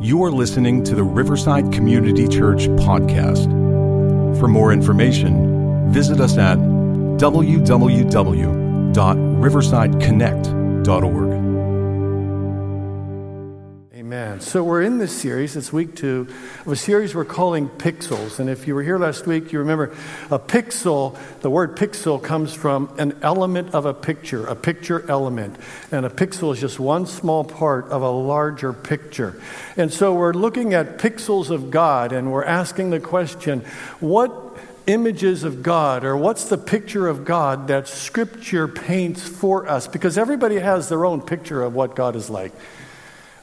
You're listening to the Riverside Community Church podcast. For more information, visit us at www.riversideconnect.org. Amen. So we're in this series, it's week two, of a series we're calling Pixels. And if you were here last week, you remember a pixel, the word pixel comes from an element of a picture, a picture element. And a pixel is just one small part of a larger picture. And so we're looking at pixels of God and we're asking the question, what images of God or what's the picture of God that Scripture paints for us? Because everybody has their own picture of what God is like.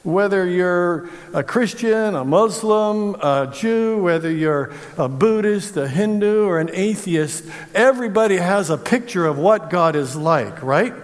Whether you're a Christian, a Muslim, a Jew, whether you're a Buddhist, a Hindu, or an atheist, everybody has a picture of what God is like, right?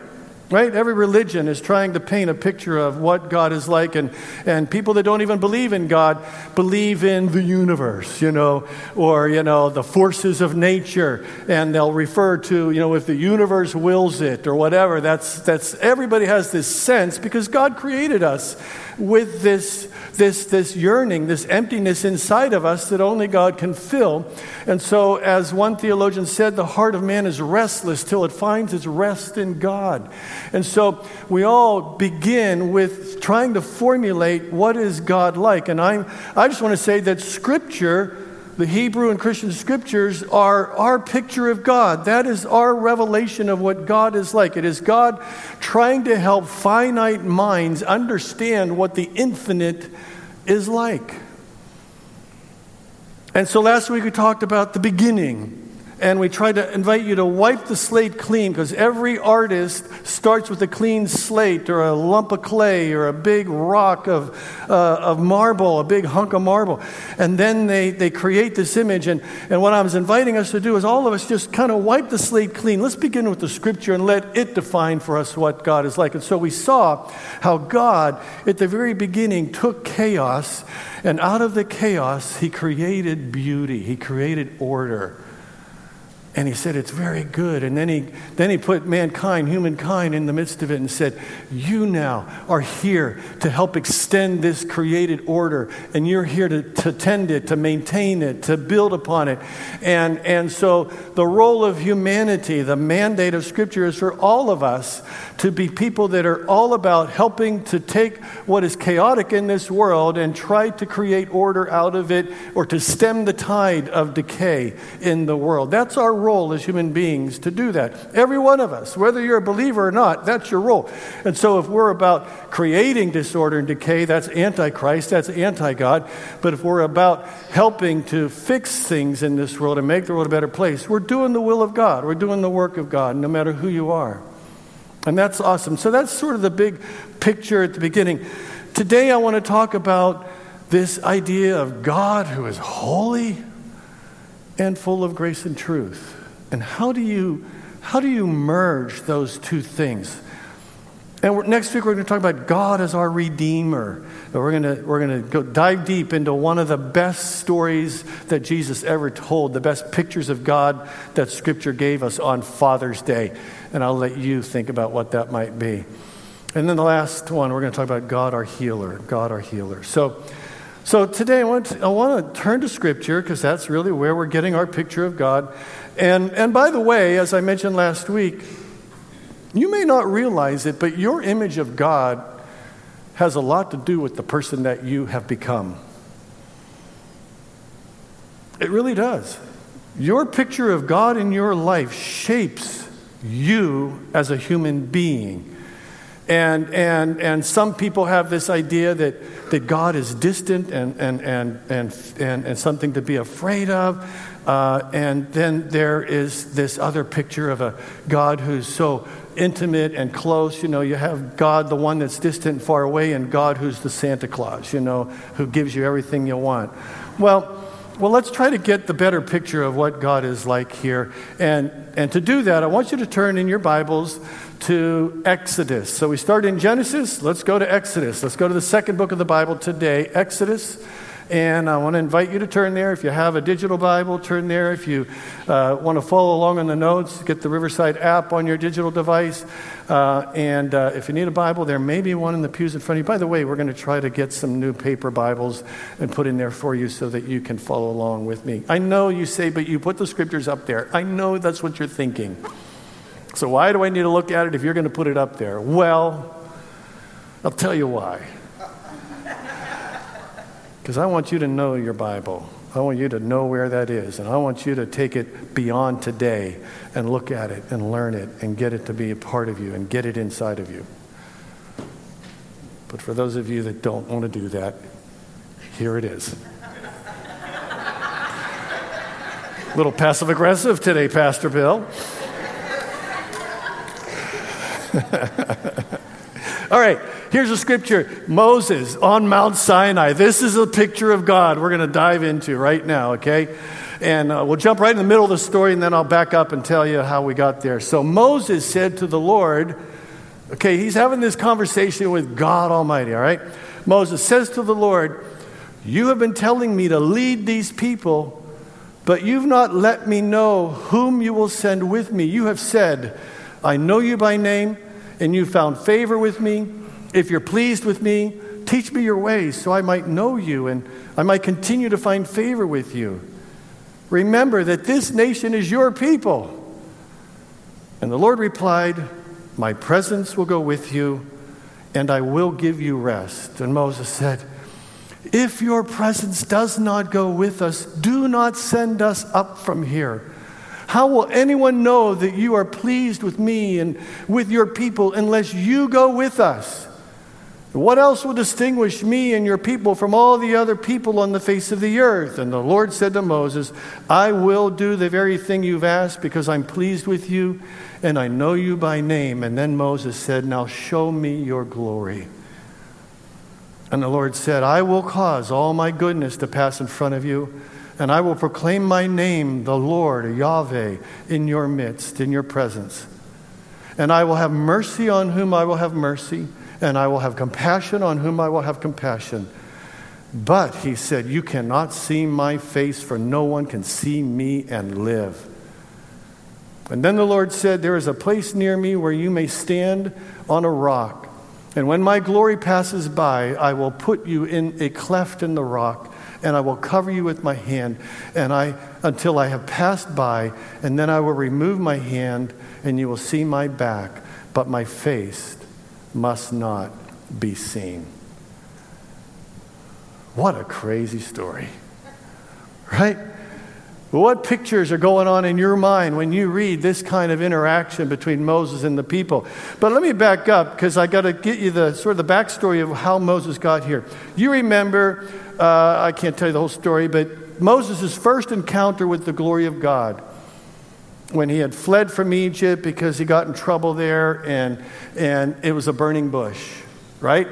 Right? Every religion is trying to paint a picture of what God is like, and, and people that don't even believe in God believe in the universe, you know, or, you know, the forces of nature, and they'll refer to, you know, if the universe wills it or whatever. That's, that's, everybody has this sense because God created us with this, this, this yearning, this emptiness inside of us that only God can fill. And so, as one theologian said, the heart of man is restless till it finds its rest in God. And so, we all begin with trying to formulate what is God like. And i I just want to say that Scripture the Hebrew and Christian scriptures are our picture of God. That is our revelation of what God is like. It is God trying to help finite minds understand what the infinite is like. And so last week we talked about the beginning and we try to invite you to wipe the slate clean because every artist starts with a clean slate or a lump of clay or a big rock of, uh, of marble, a big hunk of marble. And then they, they create this image. And, and what I was inviting us to do is all of us just kind of wipe the slate clean. Let's begin with the scripture and let it define for us what God is like. And so we saw how God, at the very beginning, took chaos, and out of the chaos, He created beauty, He created order. And he said, It's very good. And then he, then he put mankind, humankind, in the midst of it and said, You now are here to help extend this created order. And you're here to, to tend it, to maintain it, to build upon it. And, and so the role of humanity, the mandate of Scripture is for all of us to be people that are all about helping to take what is chaotic in this world and try to create order out of it or to stem the tide of decay in the world. That's our role as human beings to do that. Every one of us, whether you're a believer or not, that's your role. And so if we're about creating disorder and decay, that's antichrist, that's anti God. But if we're about helping to fix things in this world and make the world a better place, we're doing the will of God. We're doing the work of God, no matter who you are. And that's awesome. So that's sort of the big picture at the beginning. Today I want to talk about this idea of God who is holy and full of grace and truth. And how do you, how do you merge those two things? And next week we're going to talk about God as our Redeemer. And we're going to, we're going to go dive deep into one of the best stories that Jesus ever told, the best pictures of God that Scripture gave us on Father's Day. And I'll let you think about what that might be. And then the last one, we're going to talk about God our healer. God our healer. So, so today I want to, I want to turn to Scripture because that's really where we're getting our picture of God. And, and by the way, as I mentioned last week, you may not realize it, but your image of God has a lot to do with the person that you have become. It really does. Your picture of God in your life shapes you as a human being. And, and, and some people have this idea that, that God is distant and, and, and, and, and, and something to be afraid of. Uh, and then there is this other picture of a God who's so intimate and close. You know, you have God, the one that's distant, and far away, and God who's the Santa Claus, you know, who gives you everything you want. Well, well, let's try to get the better picture of what God is like here. And, and to do that, I want you to turn in your Bibles to Exodus. So we start in Genesis. Let's go to Exodus. Let's go to the second book of the Bible today, Exodus. And I want to invite you to turn there. If you have a digital Bible, turn there. If you uh, want to follow along on the notes, get the Riverside app on your digital device. Uh, and uh, if you need a Bible, there may be one in the pews in front of you. By the way, we're going to try to get some new paper Bibles and put in there for you so that you can follow along with me. I know you say, but you put the scriptures up there. I know that's what you're thinking. So why do I need to look at it if you're going to put it up there? Well, I'll tell you why. Because I want you to know your Bible. I want you to know where that is. And I want you to take it beyond today and look at it and learn it and get it to be a part of you and get it inside of you. But for those of you that don't want to do that, here it is. a little passive aggressive today, Pastor Bill. All right, here's a scripture Moses on Mount Sinai. This is a picture of God we're going to dive into right now, okay? And uh, we'll jump right in the middle of the story and then I'll back up and tell you how we got there. So Moses said to the Lord, okay, he's having this conversation with God Almighty, all right? Moses says to the Lord, You have been telling me to lead these people, but you've not let me know whom you will send with me. You have said, I know you by name, and you found favor with me. If you're pleased with me, teach me your ways so I might know you and I might continue to find favor with you. Remember that this nation is your people. And the Lord replied, My presence will go with you, and I will give you rest. And Moses said, If your presence does not go with us, do not send us up from here. How will anyone know that you are pleased with me and with your people unless you go with us? What else will distinguish me and your people from all the other people on the face of the earth? And the Lord said to Moses, I will do the very thing you've asked because I'm pleased with you and I know you by name. And then Moses said, Now show me your glory. And the Lord said, I will cause all my goodness to pass in front of you and I will proclaim my name, the Lord, Yahweh, in your midst, in your presence. And I will have mercy on whom I will have mercy, and I will have compassion on whom I will have compassion. But, he said, you cannot see my face, for no one can see me and live. And then the Lord said, There is a place near me where you may stand on a rock. And when my glory passes by, I will put you in a cleft in the rock and I will cover you with my hand and I until I have passed by and then I will remove my hand and you will see my back but my face must not be seen. What a crazy story. Right? What pictures are going on in your mind when you read this kind of interaction between Moses and the people? But let me back up because I got to get you the sort of the backstory of how Moses got here. You remember uh, I can't tell you the whole story, but Moses' first encounter with the glory of God when he had fled from Egypt because he got in trouble there and, and it was a burning bush, right?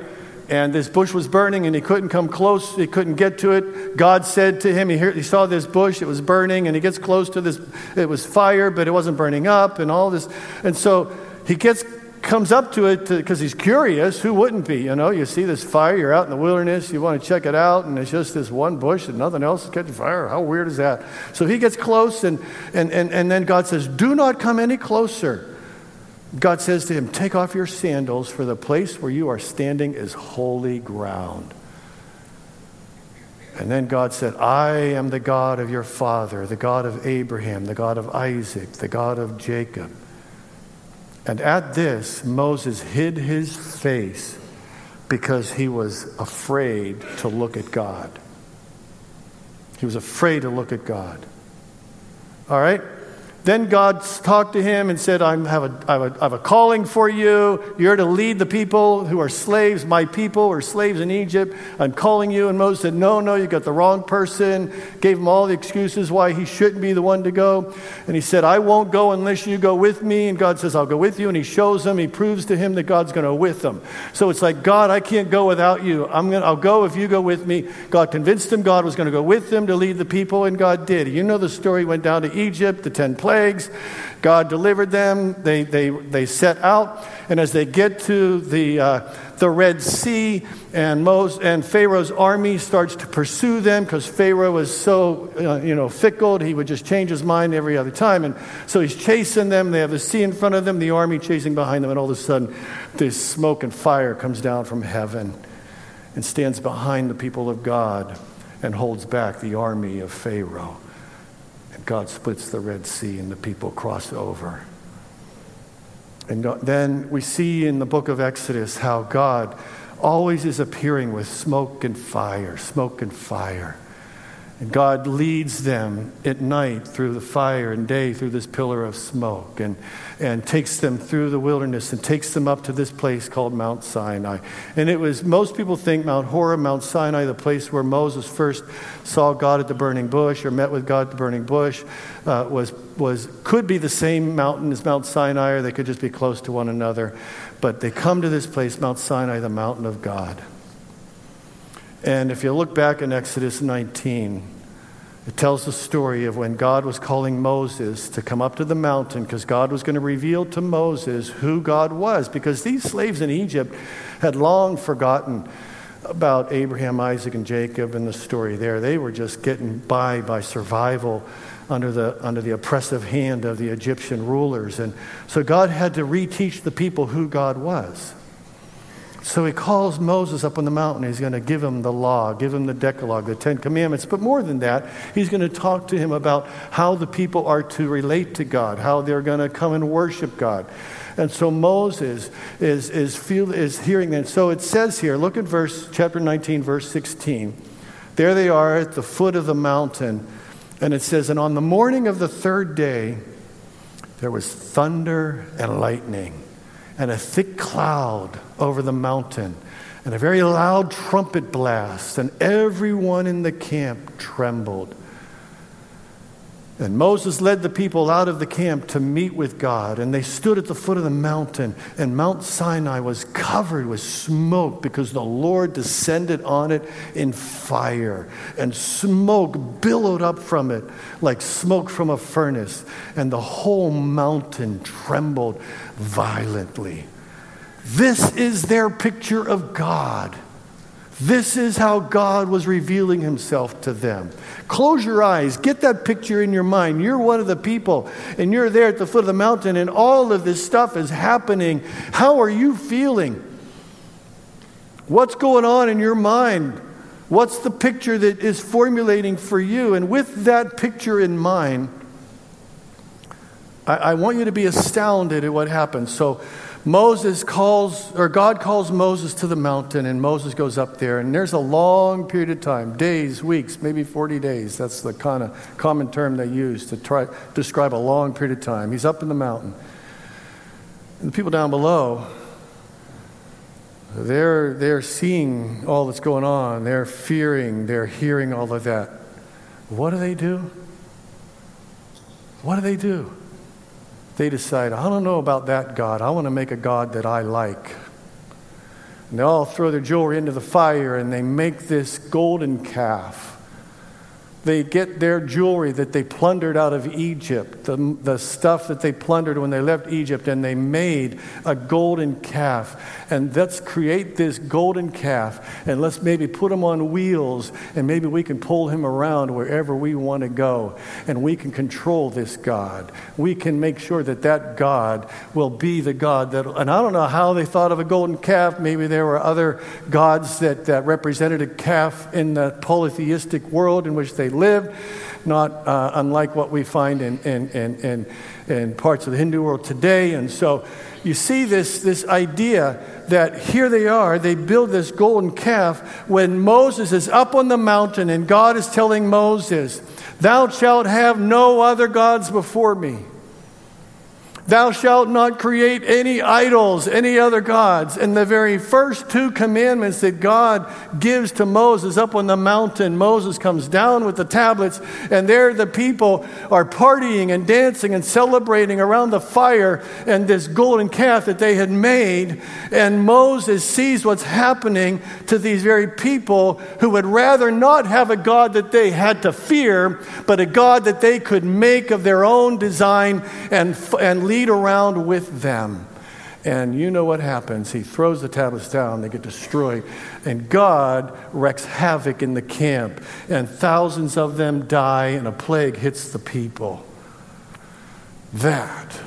And this bush was burning and he couldn't come close, he couldn't get to it. God said to him, he, he saw this bush, it was burning, and he gets close to this, it was fire, but it wasn't burning up, and all this. And so he gets comes up to it because he's curious. Who wouldn't be? You know, you see this fire, you're out in the wilderness, you want to check it out, and it's just this one bush and nothing else is catching fire. How weird is that? So he gets close, and, and, and, and then God says, Do not come any closer. God says to him, Take off your sandals, for the place where you are standing is holy ground. And then God said, I am the God of your father, the God of Abraham, the God of Isaac, the God of Jacob. And at this, Moses hid his face because he was afraid to look at God. He was afraid to look at God. All right? Then God talked to him and said, I have, a, I, have a, I have a calling for you. You're to lead the people who are slaves, my people, or slaves in Egypt. I'm calling you. And Moses said, No, no, you got the wrong person. Gave him all the excuses why he shouldn't be the one to go. And he said, I won't go unless you go with me. And God says, I'll go with you. And he shows him, he proves to him that God's going to with him. So it's like, God, I can't go without you. I'm gonna, I'll go if you go with me. God convinced him God was going to go with them to lead the people, and God did. You know the story went down to Egypt, the 10 plagues plagues. God delivered them. They, they, they set out. And as they get to the, uh, the Red Sea, and, Moses, and Pharaoh's army starts to pursue them because Pharaoh was so uh, you know, fickle. He would just change his mind every other time. And so he's chasing them. They have the sea in front of them, the army chasing behind them. And all of a sudden, this smoke and fire comes down from heaven and stands behind the people of God and holds back the army of Pharaoh. And God splits the Red Sea and the people cross over. And then we see in the book of Exodus how God always is appearing with smoke and fire, smoke and fire. And God leads them at night through the fire and day through this pillar of smoke and, and takes them through the wilderness and takes them up to this place called Mount Sinai. And it was, most people think Mount Horeb, Mount Sinai, the place where Moses first saw God at the burning bush or met with God at the burning bush, uh, was, was, could be the same mountain as Mount Sinai or they could just be close to one another. But they come to this place, Mount Sinai, the mountain of God. And if you look back in Exodus 19, it tells the story of when God was calling Moses to come up to the mountain because God was going to reveal to Moses who God was. Because these slaves in Egypt had long forgotten about Abraham, Isaac, and Jacob and the story there. They were just getting by by survival under the, under the oppressive hand of the Egyptian rulers. And so God had to reteach the people who God was. So he calls Moses up on the mountain. He's going to give him the law, give him the Decalogue, the Ten Commandments. But more than that, he's going to talk to him about how the people are to relate to God, how they're going to come and worship God. And so Moses is, is, feel, is hearing that. So it says here, look at verse chapter 19, verse 16. There they are at the foot of the mountain. And it says, And on the morning of the third day, there was thunder and lightning and a thick cloud over the mountain, and a very loud trumpet blast, and everyone in the camp trembled. And Moses led the people out of the camp to meet with God. And they stood at the foot of the mountain. And Mount Sinai was covered with smoke because the Lord descended on it in fire. And smoke billowed up from it like smoke from a furnace. And the whole mountain trembled violently. This is their picture of God. This is how God was revealing himself to them. Close your eyes, get that picture in your mind. You're one of the people, and you're there at the foot of the mountain, and all of this stuff is happening. How are you feeling? What's going on in your mind? What's the picture that is formulating for you? And with that picture in mind, I, I want you to be astounded at what happens. So, Moses calls, or God calls Moses to the mountain, and Moses goes up there. And there's a long period of time days, weeks, maybe 40 days. That's the kind of common term they use to try describe a long period of time. He's up in the mountain. And the people down below, they're, they're seeing all that's going on. They're fearing, they're hearing all of that. What do they do? What do they do? They decide, I don't know about that God. I want to make a God that I like. And they all throw their jewelry into the fire and they make this golden calf. They get their jewelry that they plundered out of Egypt, the, the stuff that they plundered when they left Egypt, and they made a golden calf. And let's create this golden calf, and let's maybe put him on wheels, and maybe we can pull him around wherever we want to go. And we can control this God. We can make sure that that God will be the God that, and I don't know how they thought of a golden calf. Maybe there were other gods that, that represented a calf in the polytheistic world in which they lived, not uh, unlike what we find in, in, in, in, in parts of the Hindu world today. And so you see this, this idea that here they are, they build this golden calf when Moses is up on the mountain and God is telling Moses, Thou shalt have no other gods before me. Thou shalt not create any idols, any other gods. And the very first two commandments that God gives to Moses up on the mountain, Moses comes down with the tablets, and there the people are partying and dancing and celebrating around the fire and this golden calf that they had made. And Moses sees what's happening to these very people who would rather not have a God that they had to fear, but a God that they could make of their own design and, and lead lead around with them. And you know what happens. He throws the tablets down, they get destroyed. And God wreaks havoc in the camp. And thousands of them die, and a plague hits the people. That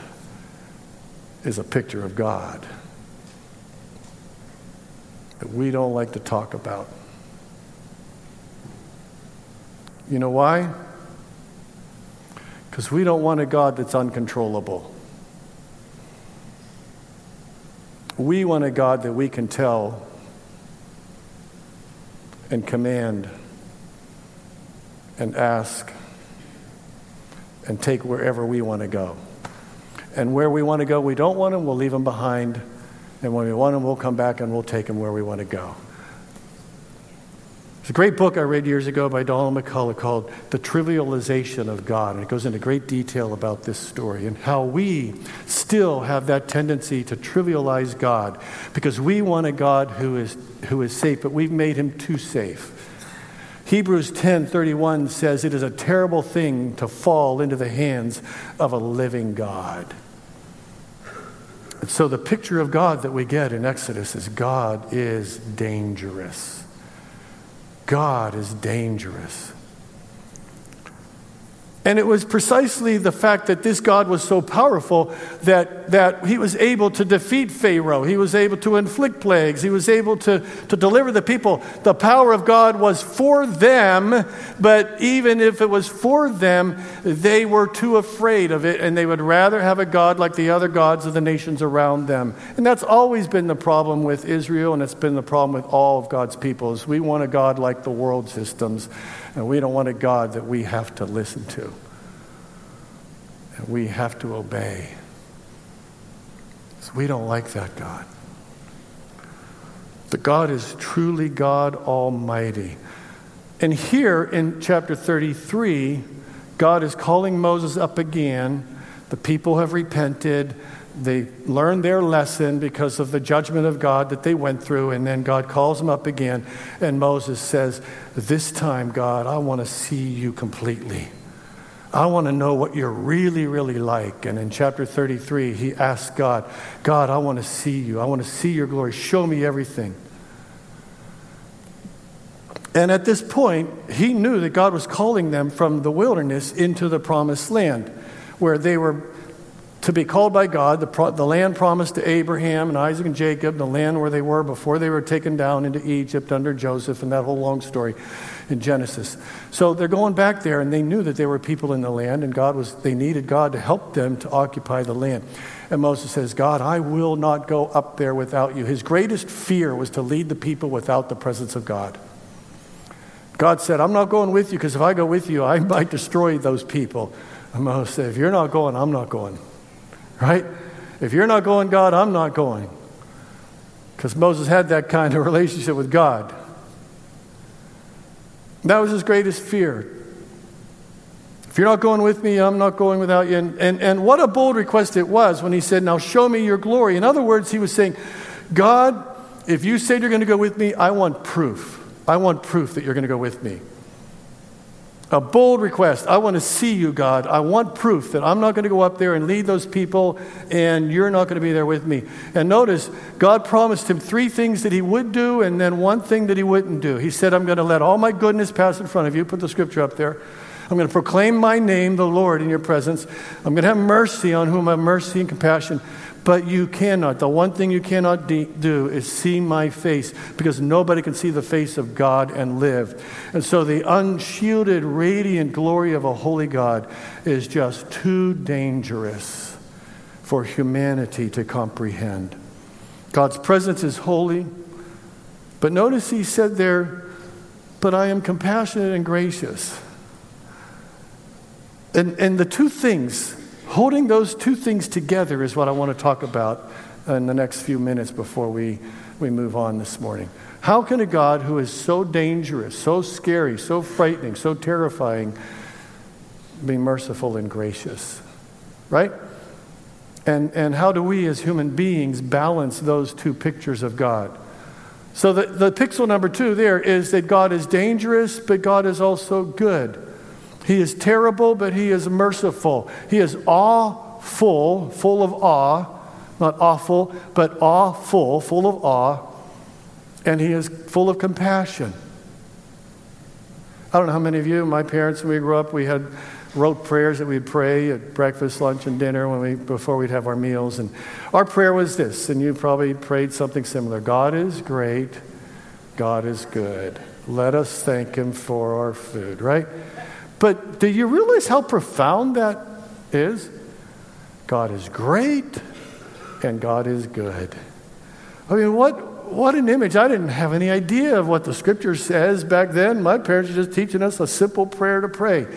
is a picture of God that we don't like to talk about. You know why? Because we don't want a God that's uncontrollable. We want a God that we can tell and command and ask and take wherever we want to go. And where we want to go, we don't want them, we'll leave them behind. And when we want them, we'll come back and we'll take them where we want to go. There's a great book I read years ago by Donald McCullough called The Trivialization of God. And it goes into great detail about this story and how we still have that tendency to trivialize God because we want a God who is, who is safe, but we've made him too safe. Hebrews 10:31 says it is a terrible thing to fall into the hands of a living God. And so the picture of God that we get in Exodus is God is dangerous. God is dangerous. And it was precisely the fact that this God was so powerful that, that he was able to defeat Pharaoh. He was able to inflict plagues. He was able to, to deliver the people. The power of God was for them, but even if it was for them, they were too afraid of it, and they would rather have a God like the other gods of the nations around them. And that's always been the problem with Israel, and it's been the problem with all of God's peoples. we want a God like the world systems. And we don't want a God that we have to listen to. And we have to obey. So we don't like that God. The God is truly God Almighty. And here in chapter 33, God is calling Moses up again. The people have repented. They learned their lesson because of the judgment of God that they went through, and then God calls them up again, and Moses says, This time, God, I want to see you completely. I want to know what you're really, really like. And in chapter 33, he asks God, God, I want to see you. I want to see your glory. Show me everything. And at this point, he knew that God was calling them from the wilderness into the promised land, where they were to be called by God, the, pro- the land promised to Abraham and Isaac and Jacob, the land where they were before they were taken down into Egypt under Joseph, and that whole long story in Genesis. So they're going back there, and they knew that there were people in the land, and God was, they needed God to help them to occupy the land. And Moses says, God, I will not go up there without you. His greatest fear was to lead the people without the presence of God. God said, I'm not going with you because if I go with you, I might destroy those people. And Moses said, If you're not going, I'm not going right? If you're not going, God, I'm not going. Because Moses had that kind of relationship with God. That was his greatest fear. If you're not going with me, I'm not going without you. And, and, and what a bold request it was when he said, Now show me your glory. In other words, he was saying, God, if you said you're going to go with me, I want proof. I want proof that you're going to go with me a bold request. I want to see you, God. I want proof that I'm not going to go up there and lead those people and you're not going to be there with me. And notice, God promised him three things that he would do and then one thing that he wouldn't do. He said, I'm going to let all my goodness pass in front of you. Put the scripture up there. I'm going to proclaim my name, the Lord, in your presence. I'm going to have mercy on whom I have mercy and compassion. But you cannot. The one thing you cannot de- do is see my face because nobody can see the face of God and live. And so the unshielded, radiant glory of a holy God is just too dangerous for humanity to comprehend. God's presence is holy. But notice he said there, but I am compassionate and gracious. And, and the two things holding those two things together is what I want to talk about in the next few minutes before we, we move on this morning. How can a God who is so dangerous, so scary, so frightening, so terrifying be merciful and gracious? Right? And, and how do we as human beings balance those two pictures of God? So the, the pixel number two there is that God is dangerous, but God is also good. He is terrible, but he is merciful. He is awful, full of awe, not awful, but awful, full of awe, and he is full of compassion. I don't know how many of you, my parents, when we grew up, we had rote prayers that we'd pray at breakfast, lunch, and dinner when we, before we'd have our meals. And our prayer was this, and you probably prayed something similar God is great, God is good. Let us thank Him for our food, right? But do you realize how profound that is? God is great and God is good. I mean, what, what an image. I didn't have any idea of what the scripture says back then. My parents were just teaching us a simple prayer to pray.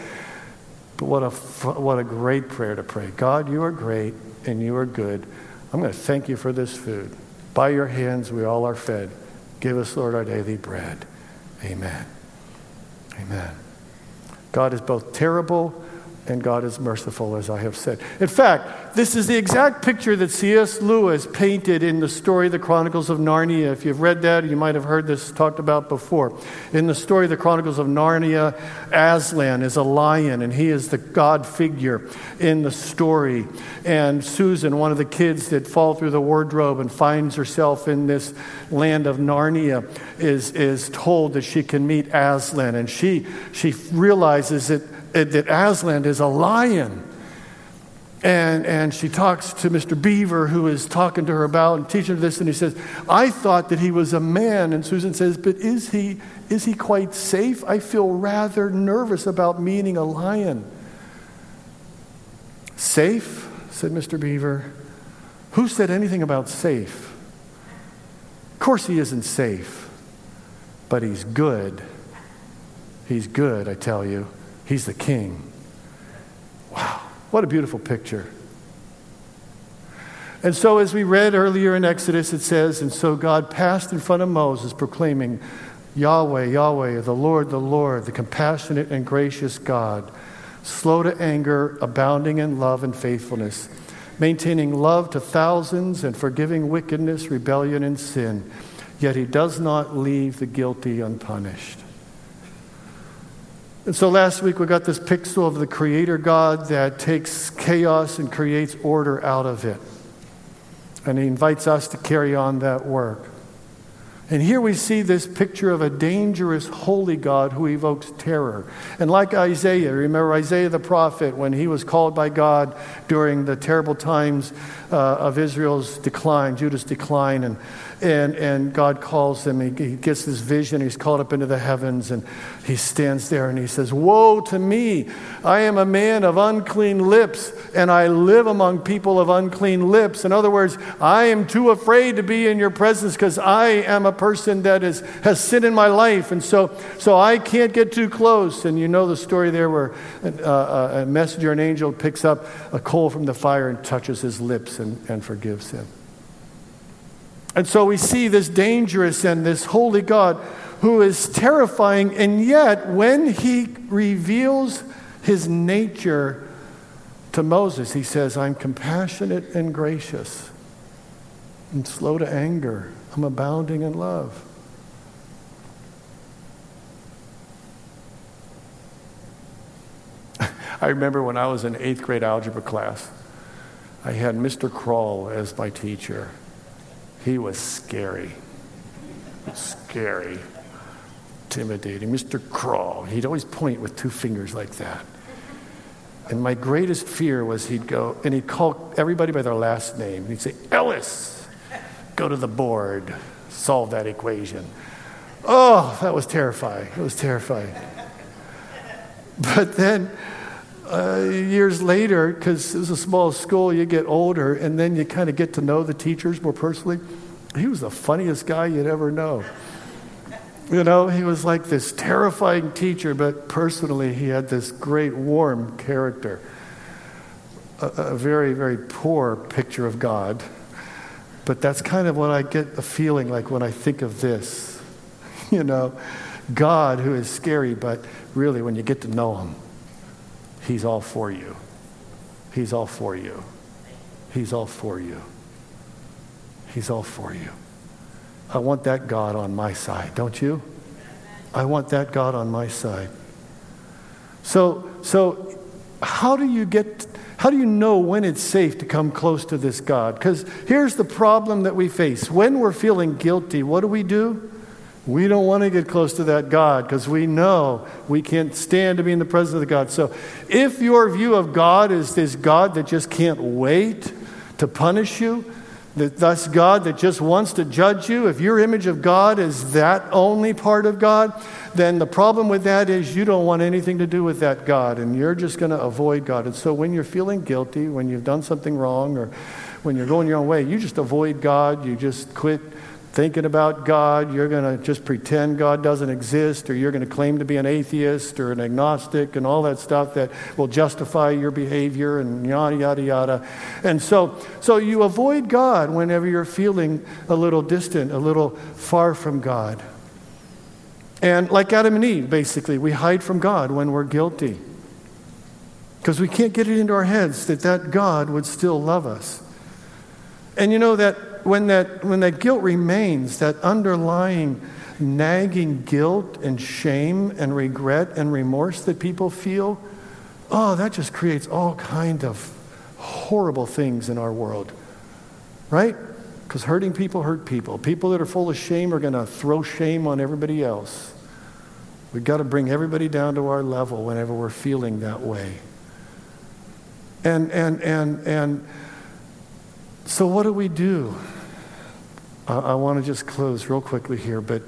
But what a, what a great prayer to pray. God, you are great and you are good. I'm going to thank you for this food. By your hands, we all are fed. Give us, Lord, our daily bread. Amen. Amen. God is both terrible and God is merciful, as I have said. In fact, this is the exact picture that C.S. Lewis painted in the story, The Chronicles of Narnia. If you've read that, you might have heard this talked about before. In the story, The Chronicles of Narnia, Aslan is a lion, and he is the God figure in the story. And Susan, one of the kids that fall through the wardrobe and finds herself in this land of Narnia, is, is told that she can meet Aslan. And she, she realizes that that Aslan is a lion. And, and she talks to Mr. Beaver, who is talking to her about and teaching her this, and he says, I thought that he was a man. And Susan says, But is he, is he quite safe? I feel rather nervous about meeting a lion. Safe? said Mr. Beaver. Who said anything about safe? Of course, he isn't safe, but he's good. He's good, I tell you. He's the king. Wow, what a beautiful picture. And so, as we read earlier in Exodus, it says, And so God passed in front of Moses, proclaiming, Yahweh, Yahweh, the Lord, the Lord, the compassionate and gracious God, slow to anger, abounding in love and faithfulness, maintaining love to thousands and forgiving wickedness, rebellion, and sin. Yet he does not leave the guilty unpunished. And so last week we got this pixel of the Creator God that takes chaos and creates order out of it. And He invites us to carry on that work. And here we see this picture of a dangerous, holy God who evokes terror. And like Isaiah, remember Isaiah the prophet, when he was called by God during the terrible times uh, of Israel's decline, Judah's decline, and and, and God calls him. He, he gets this vision. He's called up into the heavens and he stands there and he says, Woe to me! I am a man of unclean lips and I live among people of unclean lips. In other words, I am too afraid to be in your presence because I am a person that is, has sin in my life. And so, so I can't get too close. And you know the story there where a, a messenger, an angel, picks up a coal from the fire and touches his lips and, and forgives him. And so we see this dangerous and this holy God who is terrifying, and yet when he reveals his nature to Moses, he says, I'm compassionate and gracious, and slow to anger, I'm abounding in love. I remember when I was in eighth grade algebra class, I had Mr. Kroll as my teacher. He was scary. Scary. Intimidating. Mr. Kroll, he'd always point with two fingers like that. And my greatest fear was he'd go, and he'd call everybody by their last name. And He'd say, Ellis, go to the board, solve that equation. Oh, that was terrifying. It was terrifying. But then, uh, years later, because it was a small school, you get older, and then you kind of get to know the teachers more personally. He was the funniest guy you'd ever know. You know, he was like this terrifying teacher, but personally, he had this great, warm character. a, a very, very poor picture of God. But that's kind of what I get a feeling like when I think of this. You know, God who is scary, but really when you get to know him, he's all for you. He's all for you. He's all for you. He's all for you. I want that God on my side, don't you? I want that God on my side. So, so how do you get how do you know when it's safe to come close to this God? Because here's the problem that we face. When we're feeling guilty, what do we do? We don't want to get close to that God because we know we can't stand to be in the presence of the God. So if your view of God is this God that just can't wait to punish you, that that's God that just wants to judge you, if your image of God is that only part of God, then the problem with that is you don't want anything to do with that God and you're just going to avoid God. And so when you're feeling guilty, when you've done something wrong, or when you're going your own way, you just avoid God, you just quit thinking about God, you're going to just pretend God doesn't exist, or you're going to claim to be an atheist or an agnostic and all that stuff that will justify your behavior and yada, yada, yada. And so, so you avoid God whenever you're feeling a little distant, a little far from God. And like Adam and Eve, basically, we hide from God when we're guilty. Because we can't get it into our heads that that God would still love us. And you know that when that, when that guilt remains, that underlying nagging guilt and shame and regret and remorse that people feel, oh, that just creates all kind of horrible things in our world, right? Because hurting people hurt people. People that are full of shame are going to throw shame on everybody else. We've got to bring everybody down to our level whenever we're feeling that way. And, and, and, and so, what do we do? I, want to just close real quickly here, but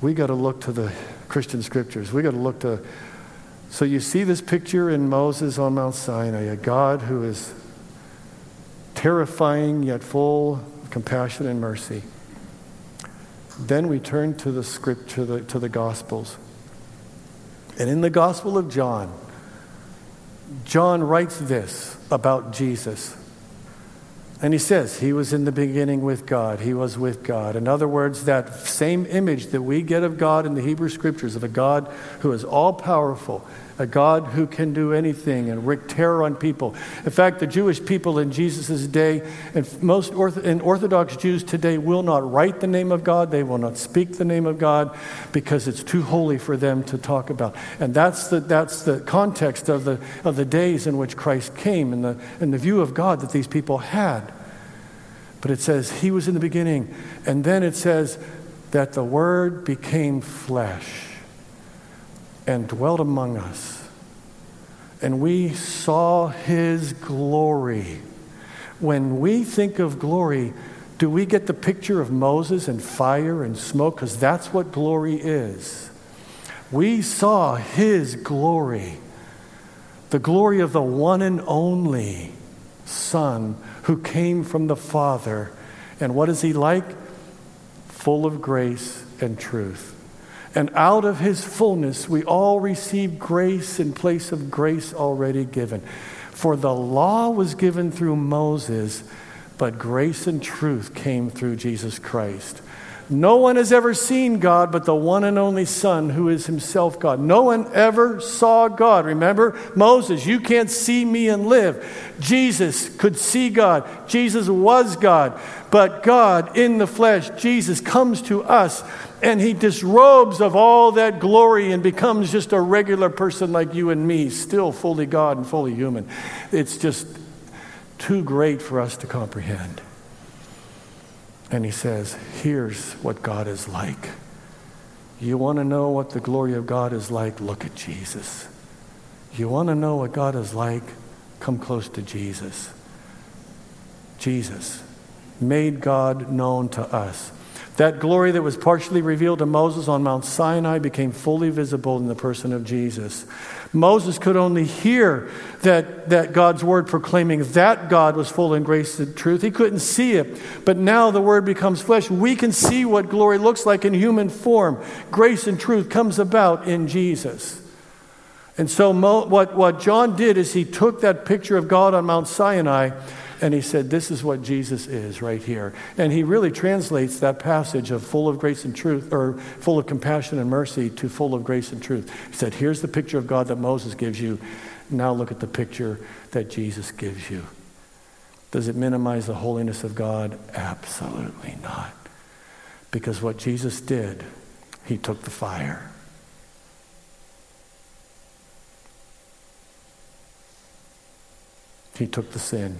we got to look to the Christian scriptures. We got to look to. So you see this picture in Moses on Mount Sinai, a God who is terrifying yet full of compassion and mercy. Then we turn to the script, to the, to the Gospels. And in the Gospel of John, John writes this about Jesus. And he says, He was in the beginning with God. He was with God. In other words, that same image that we get of God in the Hebrew Scriptures, of a God who is all powerful, a God who can do anything and wreak terror on people. In fact, the Jewish people in Jesus' day, and most ortho, and Orthodox Jews today, will not write the name of God. They will not speak the name of God because it's too holy for them to talk about. And that's the, that's the context of the, of the days in which Christ came and the, and the view of God that these people had. But it says, He was in the beginning. And then it says that the Word became flesh and dwelt among us. And we saw his glory. When we think of glory, do we get the picture of Moses and fire and smoke? Because that's what glory is. We saw his glory, the glory of the one and only Son who came from the Father. And what is he like? Full of grace and truth. And out of his fullness, we all receive grace in place of grace already given. For the law was given through Moses, but grace and truth came through Jesus Christ. No one has ever seen God but the one and only Son who is himself God. No one ever saw God. Remember, Moses, you can't see me and live. Jesus could see God. Jesus was God. But God in the flesh, Jesus, comes to us and he disrobes of all that glory and becomes just a regular person like you and me, still fully God and fully human. It's just too great for us to comprehend. And he says, Here's what God is like. You want to know what the glory of God is like? Look at Jesus. You want to know what God is like? Come close to Jesus. Jesus made God known to us. That glory that was partially revealed to Moses on Mount Sinai became fully visible in the person of Jesus. Moses could only hear that, that God's word proclaiming that God was full in grace and truth. He couldn't see it. But now the word becomes flesh. We can see what glory looks like in human form. Grace and truth comes about in Jesus. And so, Mo, what, what John did is he took that picture of God on Mount Sinai and he said, This is what Jesus is right here. And he really translates that passage of full of grace and truth, or full of compassion and mercy, to full of grace and truth. He said, Here's the picture of God that Moses gives you. Now look at the picture that Jesus gives you. Does it minimize the holiness of God? Absolutely not. Because what Jesus did, he took the fire. He took the sin.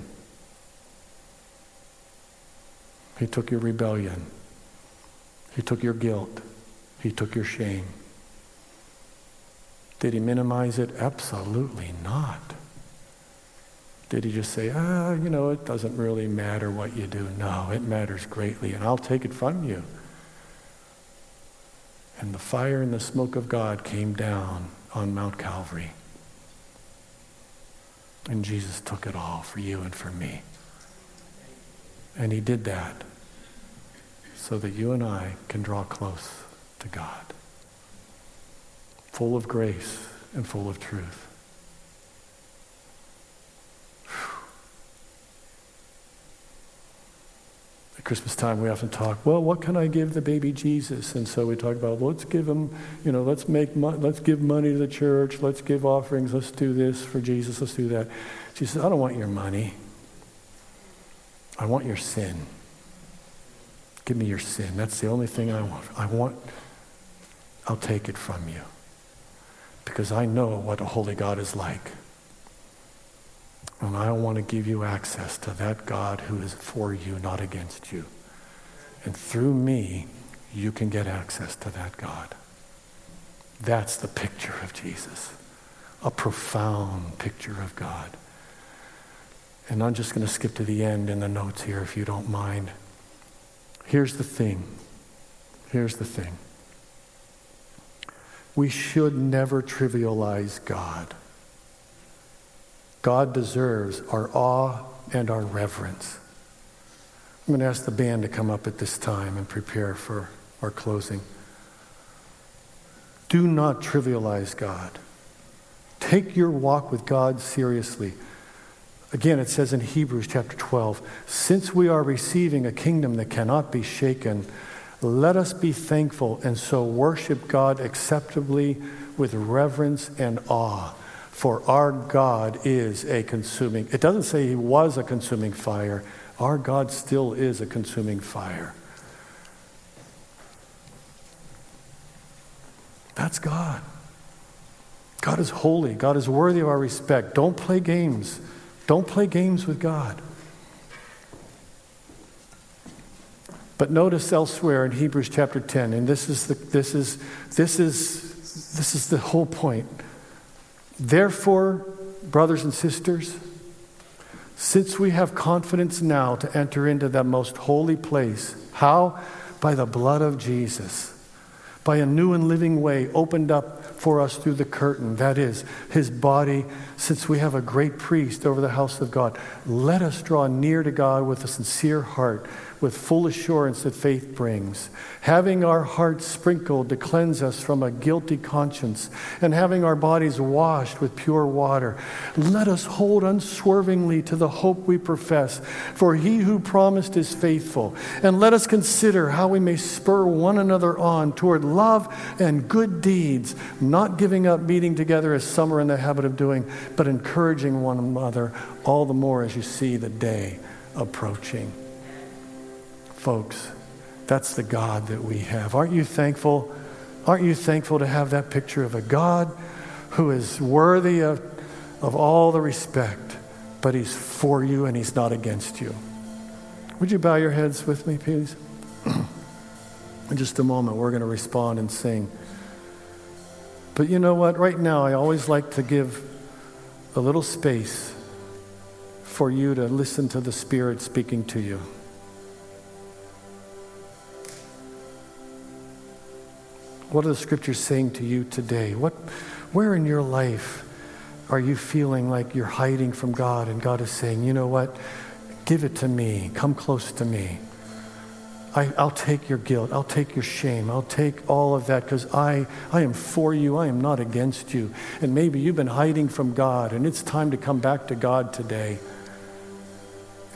He took your rebellion. He took your guilt. He took your shame. Did he minimize it? Absolutely not. Did he just say, ah, you know, it doesn't really matter what you do? No, it matters greatly, and I'll take it from you. And the fire and the smoke of God came down on Mount Calvary. And Jesus took it all for you and for me. And he did that so that you and I can draw close to God, full of grace and full of truth. At Christmas time, we often talk, well, what can I give the baby Jesus? And so we talk about, let's give him, you know, let's make, mo- let's give money to the church, let's give offerings, let's do this for Jesus, let's do that. She says, I don't want your money. I want your sin. Give me your sin. That's the only thing I want. I want, I'll take it from you. Because I know what a holy God is like. And I want to give you access to that God who is for you, not against you. And through me, you can get access to that God. That's the picture of Jesus, a profound picture of God. And I'm just going to skip to the end in the notes here, if you don't mind. Here's the thing. Here's the thing. We should never trivialize God. God deserves our awe and our reverence. I'm going to ask the band to come up at this time and prepare for our closing. Do not trivialize God. Take your walk with God seriously. Again, it says in Hebrews chapter 12 since we are receiving a kingdom that cannot be shaken, let us be thankful and so worship God acceptably with reverence and awe. For our God is a consuming, it doesn't say he was a consuming fire. Our God still is a consuming fire. That's God. God is holy. God is worthy of our respect. Don't play games. Don't play games with God. But notice elsewhere in Hebrews chapter 10, and this is the, this is, this is, this is the whole point. Therefore, brothers and sisters, since we have confidence now to enter into that most holy place, how? By the blood of Jesus, by a new and living way opened up for us through the curtain, that is, his body, since we have a great priest over the house of God. Let us draw near to God with a sincere heart with full assurance that faith brings, having our hearts sprinkled to cleanse us from a guilty conscience, and having our bodies washed with pure water. Let us hold unswervingly to the hope we profess, for he who promised is faithful. And let us consider how we may spur one another on toward love and good deeds, not giving up meeting together as some are in the habit of doing, but encouraging one another all the more as you see the day approaching. Folks, that's the God that we have. Aren't you thankful? Aren't you thankful to have that picture of a God who is worthy of, of all the respect, but he's for you and he's not against you? Would you bow your heads with me, please? In just a moment, we're going to respond and sing. But you know what? Right now, I always like to give a little space for you to listen to the Spirit speaking to you. What are the scriptures saying to you today? What, where in your life are you feeling like you're hiding from God and God is saying, you know what? Give it to me. Come close to me. I, will take your guilt. I'll take your shame. I'll take all of that because I, I am for you. I am not against you. And maybe you've been hiding from God, and it's time to come back to God today.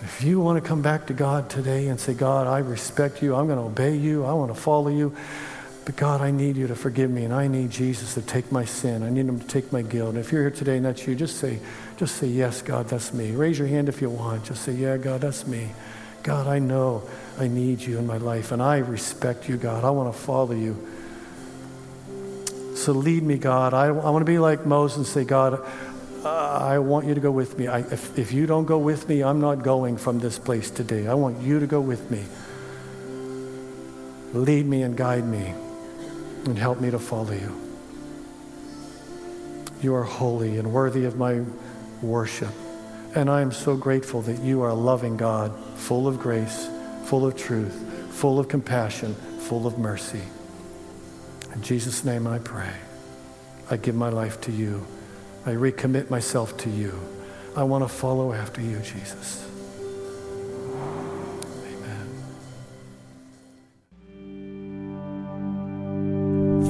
If you want to come back to God today and say, God, I respect you. I'm going to obey you. I want to follow you. But God, I need you to forgive me, and I need Jesus to take my sin. I need him to take my guilt. And if you're here today and that's you, just say, just say, yes, God, that's me. Raise your hand if you want. Just say, yeah, God, that's me. God, I know I need you in my life, and I respect you, God. I want to follow you. So lead me, God. I, I want to be like Moses and say, God, uh, I want you to go with me. I, if, if you don't go with me, I'm not going from this place today. I want you to go with me. Lead me and guide me and help me to follow you. You are holy and worthy of my worship. And I am so grateful that you are a loving God, full of grace, full of truth, full of compassion, full of mercy. In Jesus' name I pray. I give my life to you. I recommit myself to you. I want to follow after you, Jesus.